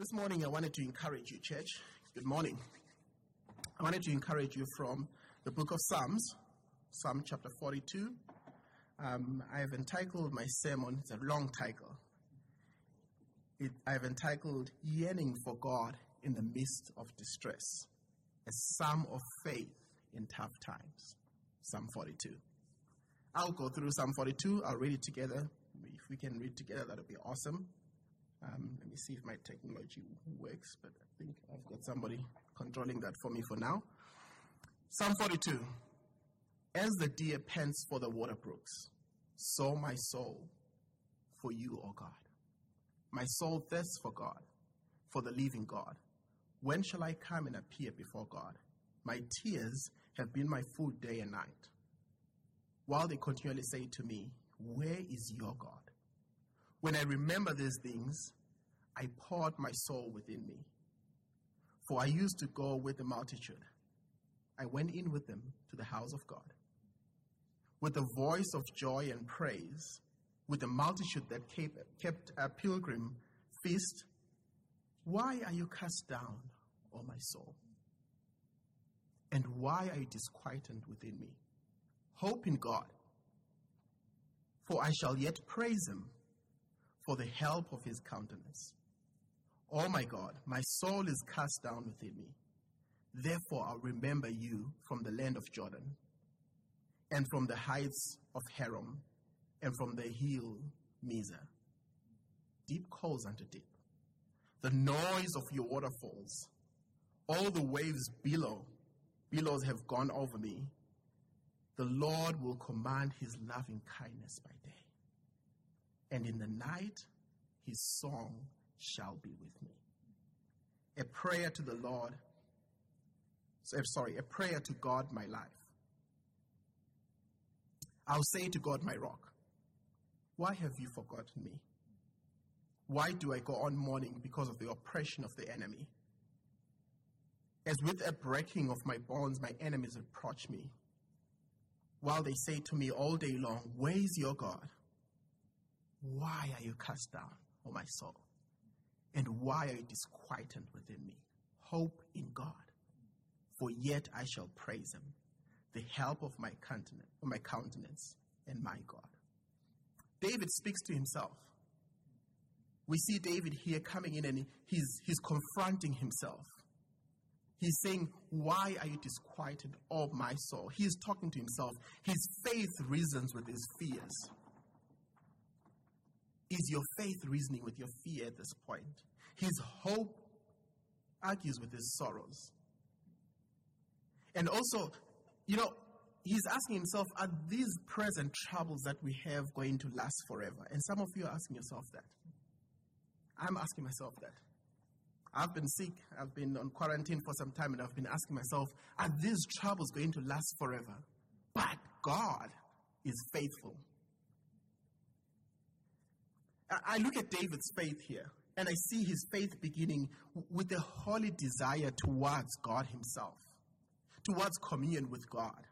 This morning, I wanted to encourage you, church. Good morning. I wanted to encourage you from the book of Psalms, Psalm chapter 42. Um, I have entitled my sermon, it's a long title. It, I have entitled Yearning for God in the Midst of Distress, a psalm of faith in tough times. Psalm 42. I'll go through Psalm 42, I'll read it together. If we can read together, that would be awesome. Um, let me see if my technology works, but I think I've got somebody controlling that for me for now. Psalm 42 As the deer pants for the water brooks, so my soul for you, O God. My soul thirsts for God, for the living God. When shall I come and appear before God? My tears have been my food day and night. While they continually say to me, Where is your God? When I remember these things, I poured my soul within me. For I used to go with the multitude. I went in with them to the house of God. With the voice of joy and praise, with the multitude that kept a pilgrim feast, why are you cast down, O my soul? And why are you disquieted within me? Hope in God, for I shall yet praise him for the help of his countenance. Oh my God, my soul is cast down within me. Therefore, I'll remember you from the land of Jordan, and from the heights of Hermon, and from the hill Mizar. Deep calls unto deep. The noise of your waterfalls. All the waves below, billows have gone over me. The Lord will command his loving kindness by day and in the night his song shall be with me. A prayer to the Lord, eh, sorry, a prayer to God, my life. I'll say to God, my rock, why have you forgotten me? Why do I go on mourning because of the oppression of the enemy? As with a breaking of my bonds, my enemies approach me. While they say to me all day long, Where is your God? Why are you cast down, O my soul? And why are you disquieted within me? Hope in God, for yet I shall praise him, the help of my countenance, my countenance and my God. David speaks to himself. We see David here coming in and he's, he's confronting himself. He's saying, Why are you disquieted, O my soul? He is talking to himself. His faith reasons with his fears. Is your faith reasoning with your fear at this point? His hope argues with his sorrows. And also, you know, he's asking himself, are these present troubles that we have going to last forever? And some of you are asking yourself that. I'm asking myself that. I've been sick, I've been on quarantine for some time, and I've been asking myself, are these troubles going to last forever? But God is faithful. I look at David's faith here, and I see his faith beginning with a holy desire towards God himself, towards communion with God.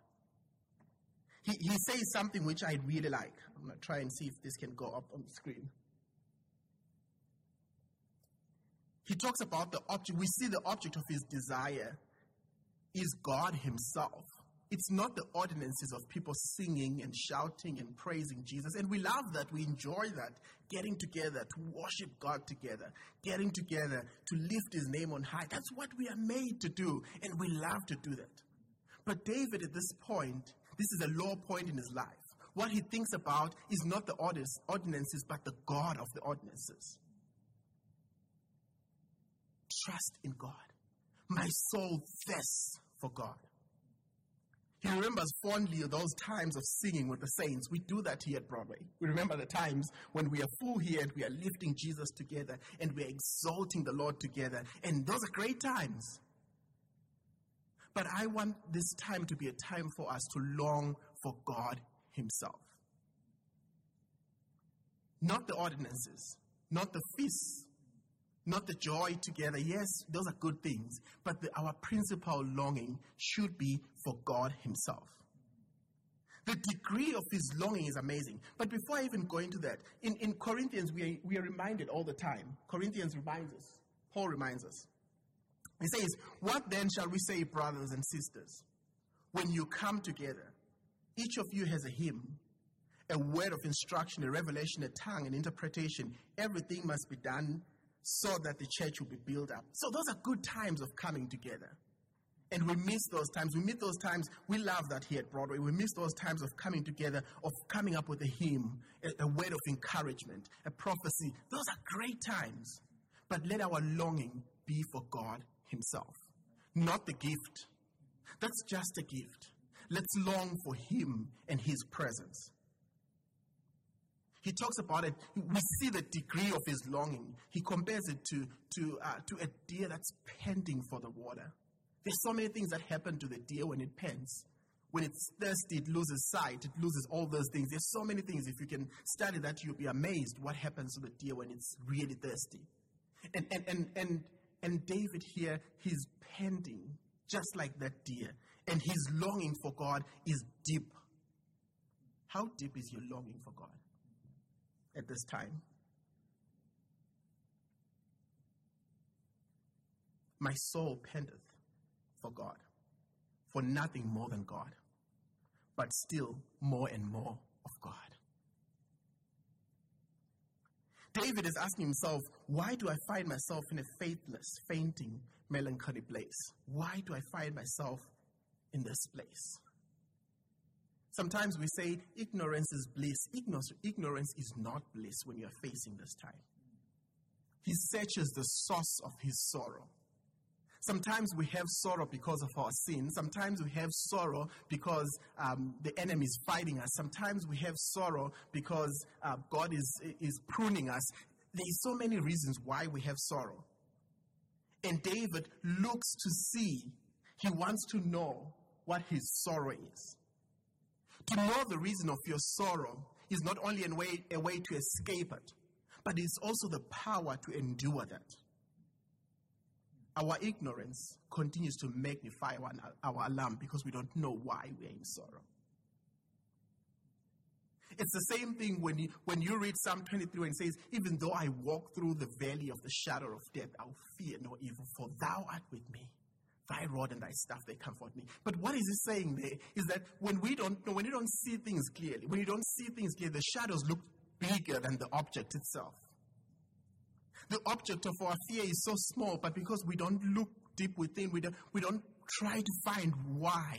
He, he says something which I really like. I'm going to try and see if this can go up on the screen. He talks about the object, we see the object of his desire is God himself. It's not the ordinances of people singing and shouting and praising Jesus. And we love that. We enjoy that. Getting together to worship God together. Getting together to lift his name on high. That's what we are made to do. And we love to do that. But David, at this point, this is a low point in his life. What he thinks about is not the ordinances, but the God of the ordinances. Trust in God. My soul thirsts for God. He remembers fondly those times of singing with the saints. We do that here at Broadway. We remember the times when we are full here and we are lifting Jesus together and we are exalting the Lord together. And those are great times. But I want this time to be a time for us to long for God Himself. Not the ordinances, not the feasts, not the joy together. Yes, those are good things, but the, our principal longing should be for God Himself. The degree of his longing is amazing. But before I even go into that, in, in Corinthians, we are, we are reminded all the time. Corinthians reminds us, Paul reminds us. He says, What then shall we say, brothers and sisters? When you come together, each of you has a hymn, a word of instruction, a revelation, a tongue, an interpretation. Everything must be done so that the church will be built up. So those are good times of coming together. And we miss those times. We miss those times. We love that here at Broadway. We miss those times of coming together, of coming up with a hymn, a, a word of encouragement, a prophecy. Those are great times. But let our longing be for God Himself, not the gift. That's just a gift. Let's long for Him and His presence. He talks about it. We see the degree of his longing. He compares it to, to, uh, to a deer that's panting for the water. There's so many things that happen to the deer when it pants. When it's thirsty, it loses sight, it loses all those things. There's so many things. If you can study that, you'll be amazed what happens to the deer when it's really thirsty. And, and, and, and, and David here, he's panting just like that deer. And his longing for God is deep. How deep is your longing for God at this time? My soul panteth for God, for nothing more than God, but still more and more of God. David is asking himself, why do I find myself in a faithless, fainting, melancholy place? Why do I find myself in this place? Sometimes we say ignorance is bliss. Ignorance is not bliss when you're facing this time. He searches the source of his sorrow. Sometimes we have sorrow because of our sin. Sometimes we have sorrow because um, the enemy is fighting us. Sometimes we have sorrow because uh, God is, is pruning us. There's so many reasons why we have sorrow. And David looks to see, he wants to know what his sorrow is. To know the reason of your sorrow is not only a way, a way to escape it, but it's also the power to endure that our ignorance continues to magnify our, alarm because we don't know why we are in sorrow. It's the same thing when you, when you read Psalm 23 and says, Even though I walk through the valley of the shadow of death, I'll fear no evil, for thou art with me. Thy rod and thy staff, they comfort me. But what is he saying there is that when we don't know, when you don't see things clearly, when you don't see things clearly, the shadows look bigger than the object itself. The object of our fear is so small, but because we don't look deep within, we don't, we don't try to find why,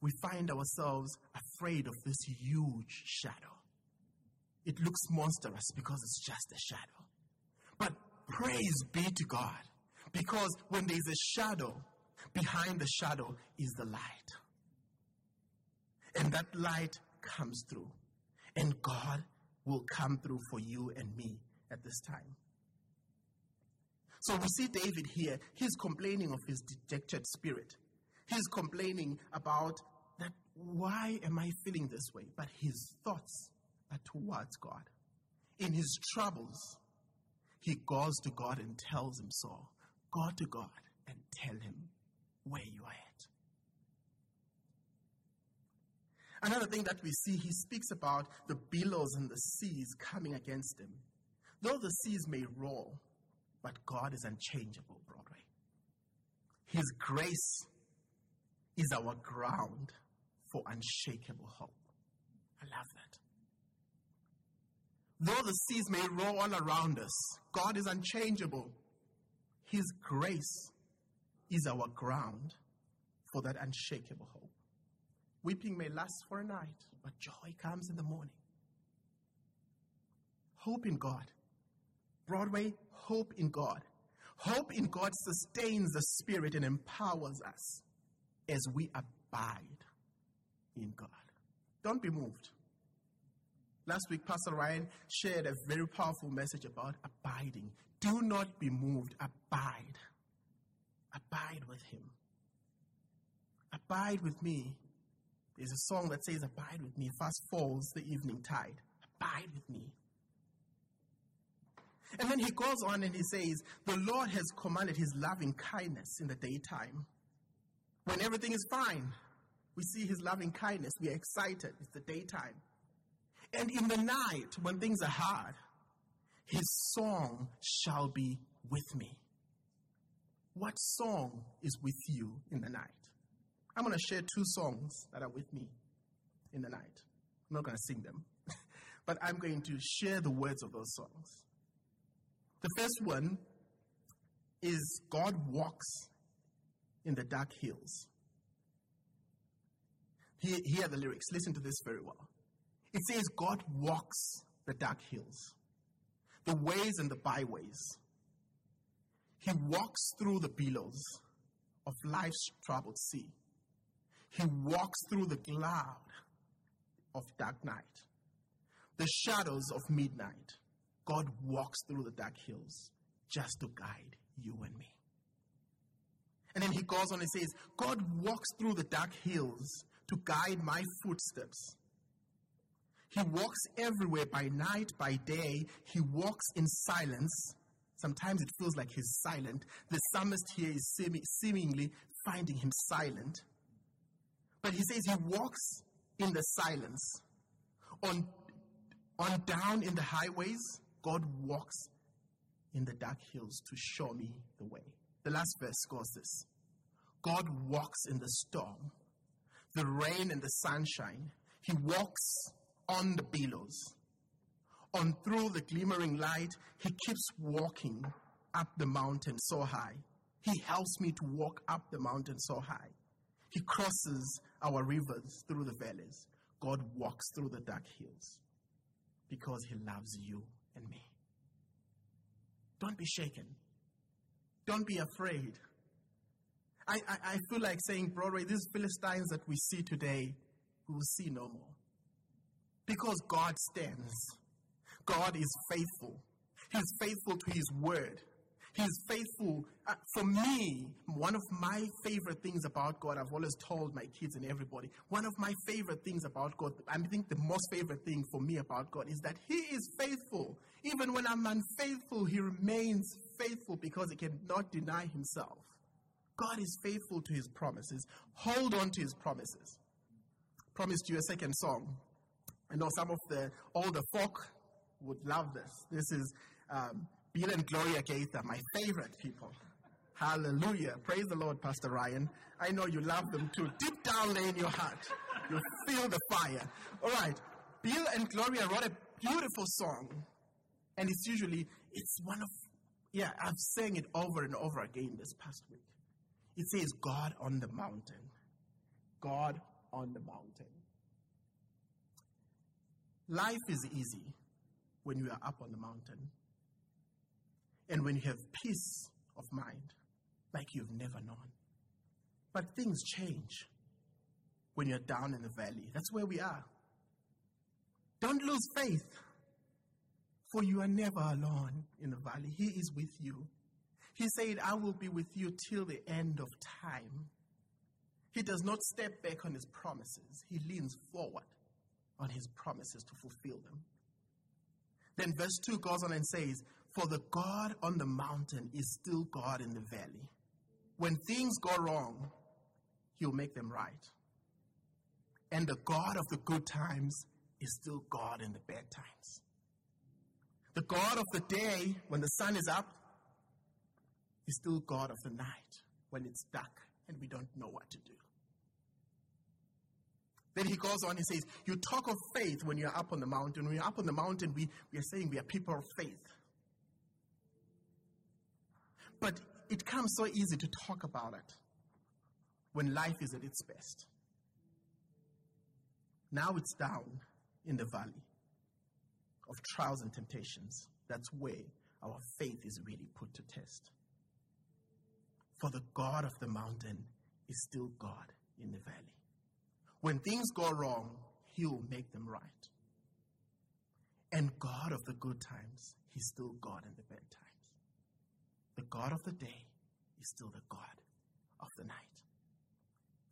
we find ourselves afraid of this huge shadow. It looks monstrous because it's just a shadow. But praise be to God, because when there's a shadow, behind the shadow is the light. And that light comes through. And God will come through for you and me at this time. So we see David here, he's complaining of his dejected spirit. He's complaining about that why am I feeling this way? But his thoughts are towards God. In his troubles, he goes to God and tells him so. Go to God and tell him where you are at. Another thing that we see, he speaks about the billows and the seas coming against him. Though the seas may roar, but God is unchangeable, Broadway. His grace is our ground for unshakable hope. I love that. Though the seas may roar all around us, God is unchangeable. His grace is our ground for that unshakable hope. Weeping may last for a night, but joy comes in the morning. Hope in God. Broadway, hope in God. Hope in God sustains the spirit and empowers us as we abide in God. Don't be moved. Last week, Pastor Ryan shared a very powerful message about abiding. Do not be moved, abide. Abide with Him. Abide with me. There's a song that says, Abide with me. Fast falls the evening tide. Abide with me. And then he goes on and he says, The Lord has commanded his loving kindness in the daytime. When everything is fine, we see his loving kindness. We are excited. It's the daytime. And in the night, when things are hard, his song shall be with me. What song is with you in the night? I'm going to share two songs that are with me in the night. I'm not going to sing them, but I'm going to share the words of those songs. The first one is God Walks in the Dark Hills. Hear, hear the lyrics. Listen to this very well. It says, God walks the dark hills, the ways and the byways. He walks through the billows of life's troubled sea. He walks through the cloud of dark night, the shadows of midnight. God walks through the dark hills just to guide you and me. And then he goes on and says, God walks through the dark hills to guide my footsteps. He walks everywhere by night, by day. He walks in silence. Sometimes it feels like he's silent. The psalmist here is seemingly finding him silent. But he says he walks in the silence. On, on down in the highways, God walks in the dark hills to show me the way. The last verse goes this God walks in the storm, the rain and the sunshine. He walks on the billows. On through the glimmering light, He keeps walking up the mountain so high. He helps me to walk up the mountain so high. He crosses our rivers through the valleys. God walks through the dark hills because He loves you and me. Don't be shaken. Don't be afraid. I, I, I feel like saying, Broadway, these Philistines that we see today, we will see no more. Because God stands. God is faithful. He's faithful to His word. He's faithful. Uh, for me, one of my favorite things about God, I've always told my kids and everybody, one of my favorite things about God, I think the most favorite thing for me about God is that He is faithful. Even when I'm unfaithful, He remains faithful because He cannot deny Himself. God is faithful to His promises. Hold on to His promises. Promised you a second song. I know some of the older folk would love this. This is um, Bill and Gloria Gaither, my favorite people. Hallelujah. Praise the Lord, Pastor Ryan. I know you love them too. Deep down in your heart, you feel the fire. All right. Bill and Gloria wrote a beautiful song. And it's usually, it's one of, yeah, I've sang it over and over again this past week. It says, God on the mountain. God on the mountain. Life is easy when you are up on the mountain and when you have peace of mind like you've never known. But things change when you're down in the valley. That's where we are. Don't lose faith, for you are never alone in the valley. He is with you. He said, I will be with you till the end of time. He does not step back on his promises, he leans forward on his promises to fulfill them. Then verse 2 goes on and says, For the God on the mountain is still God in the valley. When things go wrong, he'll make them right. And the God of the good times is still God in the bad times. The God of the day, when the sun is up, is still God of the night, when it's dark and we don't know what to do. Then he goes on, he says, You talk of faith when you're up on the mountain. When you're up on the mountain, we, we are saying we are people of faith. But it comes so easy to talk about it when life is at its best. Now it's down in the valley of trials and temptations. That's where our faith is really put to test. For the God of the mountain is still God in the valley. When things go wrong, He'll make them right. And God of the good times, He's still God in the bad times. The God of the day is still the God of the night.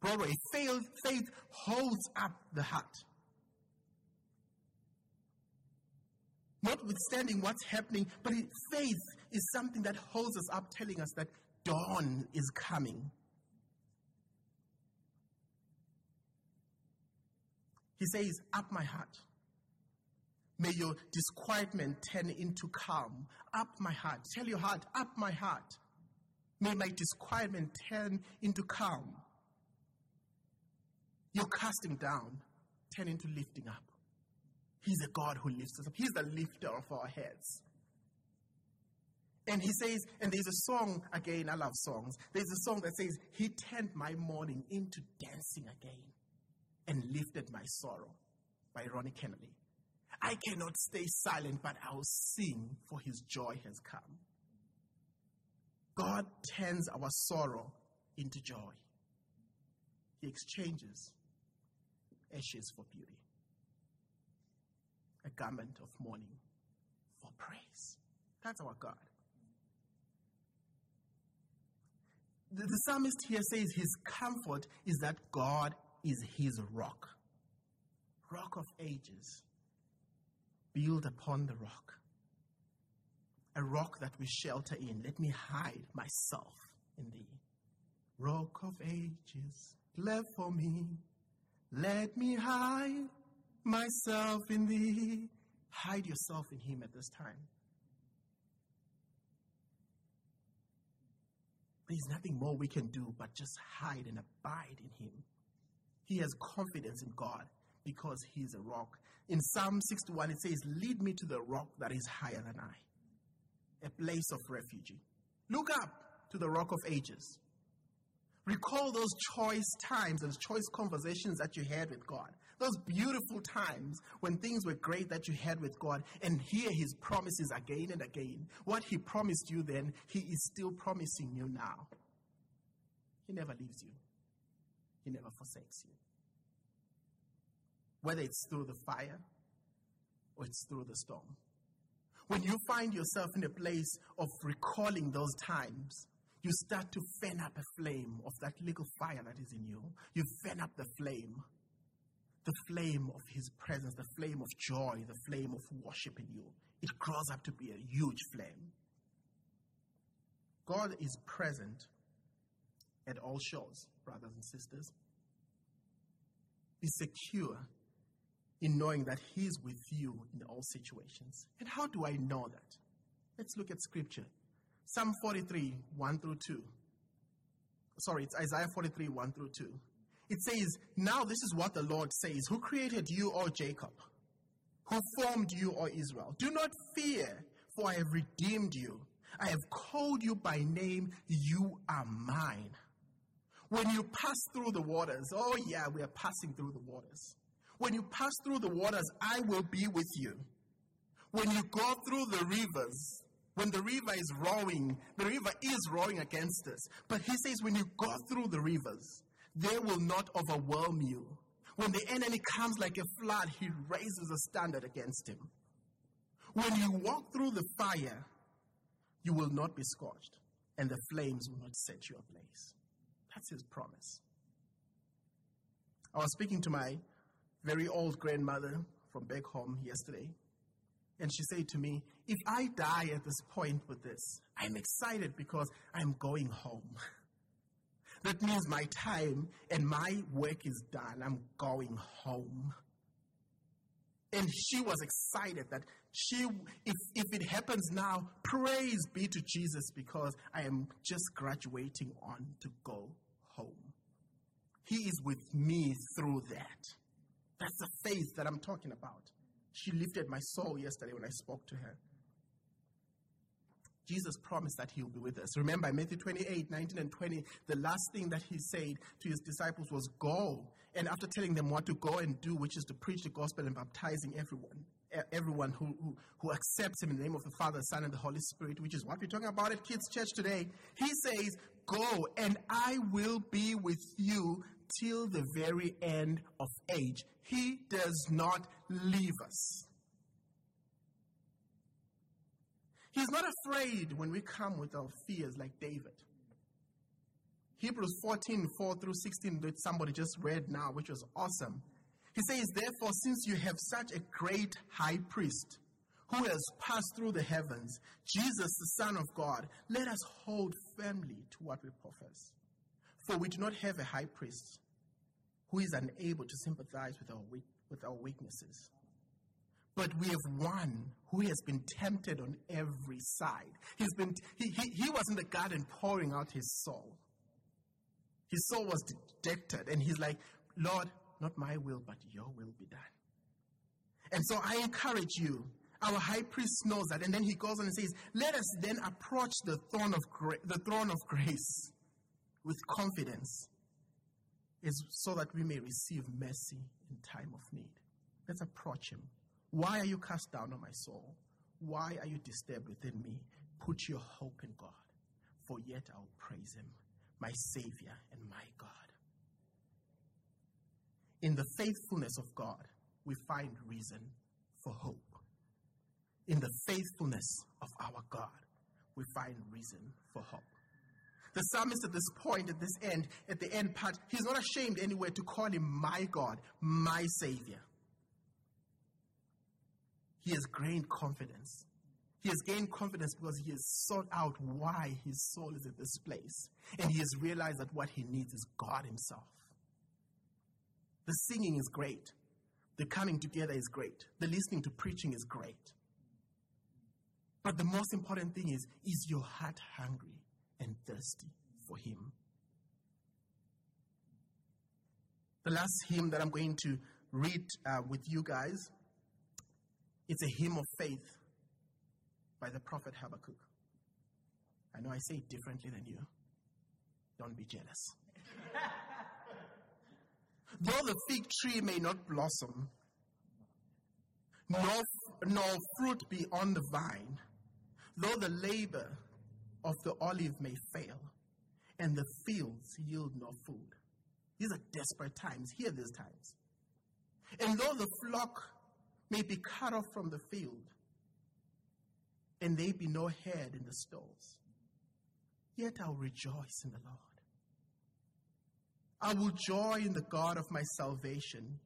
Broadway, faith, faith holds up the heart. Notwithstanding what's happening, but faith is something that holds us up, telling us that dawn is coming. He says, Up my heart. May your disquietment turn into calm. Up my heart. Tell your heart, Up my heart. May my disquietment turn into calm. Your casting down turn into lifting up. He's a God who lifts us up. He's the lifter of our heads. And he says, and there's a song again, I love songs. There's a song that says, He turned my mourning into dancing again and lifted my sorrow by Ronnie Kennedy. I cannot stay silent, but I'll sing, for his joy has come. God turns our sorrow into joy. He exchanges ashes for beauty, a garment of mourning for praise. That's our God. The, the psalmist here says his comfort is that God is his rock, rock of ages, build upon the rock, a rock that we shelter in. Let me hide myself in thee. Rock of ages, left for me, let me hide myself in thee. Hide yourself in him at this time. There's nothing more we can do but just hide and abide in him. He has confidence in God because he is a rock. In Psalm 61, it says, Lead me to the rock that is higher than I, a place of refuge. Look up to the rock of ages. Recall those choice times and choice conversations that you had with God. Those beautiful times when things were great that you had with God, and hear His promises again and again. What He promised you then, He is still promising you now. He never leaves you, He never forsakes you. Whether it's through the fire or it's through the storm. When you find yourself in a place of recalling those times, you start to fan up a flame of that little fire that is in you. You fan up the flame, the flame of His presence, the flame of joy, the flame of worship in you. It grows up to be a huge flame. God is present at all shores, brothers and sisters. Be secure in knowing that He's with you in all situations. And how do I know that? Let's look at Scripture. Psalm 43, 1 through 2. Sorry, it's Isaiah 43, 1 through 2. It says, Now this is what the Lord says Who created you, O Jacob? Who formed you, O Israel? Do not fear, for I have redeemed you. I have called you by name. You are mine. When you pass through the waters, oh yeah, we are passing through the waters. When you pass through the waters, I will be with you. When you go through the rivers, when the river is roaring, the river is roaring against us. But he says, when you go through the rivers, they will not overwhelm you. When the enemy comes like a flood, he raises a standard against him. When you walk through the fire, you will not be scorched, and the flames will not set you ablaze. That's his promise. I was speaking to my very old grandmother from back home yesterday, and she said to me, If I die at this point with this, I'm excited because I'm going home. that means my time and my work is done. I'm going home. And she was excited that she, if, if it happens now, praise be to Jesus because I am just graduating on to go home. He is with me through that. That's the faith that I'm talking about. She lifted my soul yesterday when I spoke to her. Jesus promised that he will be with us. Remember, Matthew 28 19 and 20, the last thing that he said to his disciples was, Go. And after telling them what to go and do, which is to preach the gospel and baptizing everyone, everyone who, who, who accepts him in the name of the Father, Son, and the Holy Spirit, which is what we're talking about at Kids Church today, he says, Go, and I will be with you till the very end of age. He does not leave us. He's not afraid when we come with our fears like David. Hebrews 14, 4 through 16, that somebody just read now, which was awesome. He says, Therefore, since you have such a great high priest who has passed through the heavens, Jesus, the Son of God, let us hold firmly to what we profess. For we do not have a high priest who is unable to sympathize with our, with our weaknesses, But we have one who has been tempted on every side. He's been, he, he, he was in the garden pouring out his soul. His soul was dejected, and he's like, Lord, not my will, but your will be done. And so I encourage you. Our high priest knows that, and then he goes on and says, "Let us then approach the throne of gra- the throne of grace with confidence, is so that we may receive mercy in time of need." Let's approach him. Why are you cast down on my soul? Why are you disturbed within me? Put your hope in God, for yet I will praise him, my Savior and my God. In the faithfulness of God, we find reason for hope. In the faithfulness of our God, we find reason for hope. The psalmist at this point, at this end, at the end part, he's not ashamed anywhere to call him my God, my Savior. He has gained confidence. He has gained confidence because he has sought out why his soul is at this place. And he has realized that what he needs is God Himself. The singing is great. The coming together is great. The listening to preaching is great. But the most important thing is is your heart hungry and thirsty for Him? The last hymn that I'm going to read uh, with you guys it's a hymn of faith by the prophet Habakkuk. I know I say it differently than you. Don't be jealous. Though the fig tree may not blossom, nor, nor fruit be on the vine, though the labor of the olive may fail, and the fields yield no food. These are desperate times. Hear these times. And though the flock may be cut off from the field, and there be no head in the stalls, yet I'll rejoice in the Lord. I will joy in the God of my salvation.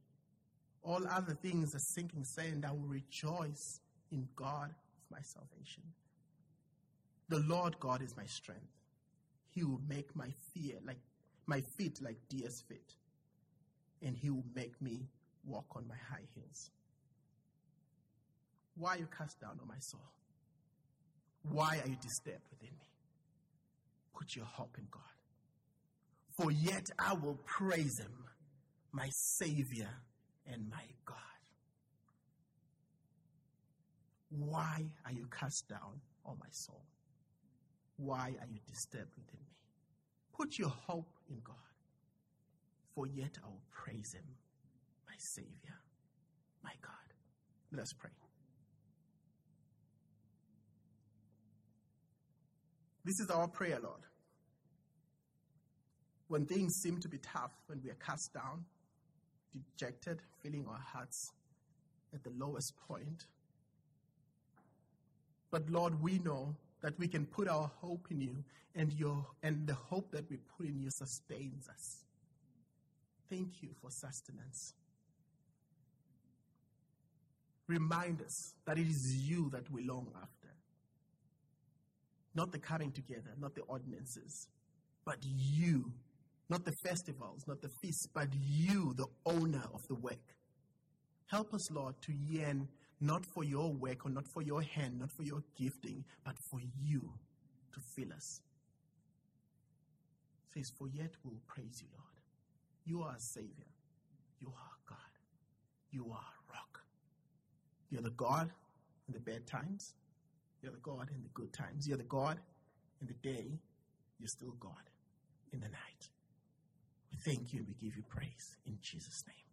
All other things are sinking sand. I will rejoice in God of my salvation. The Lord God is my strength. He will make my fear like my feet like deer's feet, and he will make me walk on my high heels. Why are you cast down on my soul? Why are you disturbed within me? Put your hope in God for yet I will praise him, my Savior and my God. Why are you cast down, O my soul? Why are you disturbed within me? Put your hope in God, for yet I will praise him, my Savior, my God. Let's pray. This is our prayer, Lord when things seem to be tough, when we are cast down, dejected, feeling our hearts at the lowest point. But Lord, we know that we can put our hope in you, and your and the hope that we put in you sustains us. Thank you for sustenance. Remind us that it is you that we long after. Not the coming together, not the ordinances, but you not the festivals, not the feasts, but you, the owner of the work. Help us, Lord, to yearn not for your work or not for your hand, not for your gifting, but for you to fill us. It says, For yet we'll praise you, Lord. You are a Savior. You are God. You are a rock. You're the God in the bad times. You're the God in the good times. You're the God in the day. You're still God in the night. We thank you and we give you praise in Jesus' name.